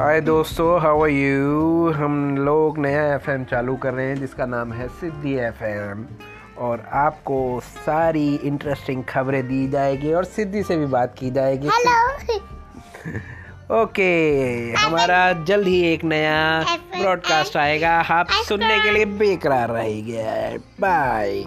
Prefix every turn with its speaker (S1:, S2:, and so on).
S1: हाय दोस्तों how are you हम लोग नया एफएम चालू कर रहे हैं जिसका नाम है सिद्धि एफएम और आपको सारी इंटरेस्टिंग खबरें दी जाएगी और सिद्धि से भी बात की जाएगी।
S2: हेलो
S1: ओके हमारा जल्द ही एक नया ब्रॉडकास्ट आएगा। आप सुनने के लिए बेकरार रहेगा बाय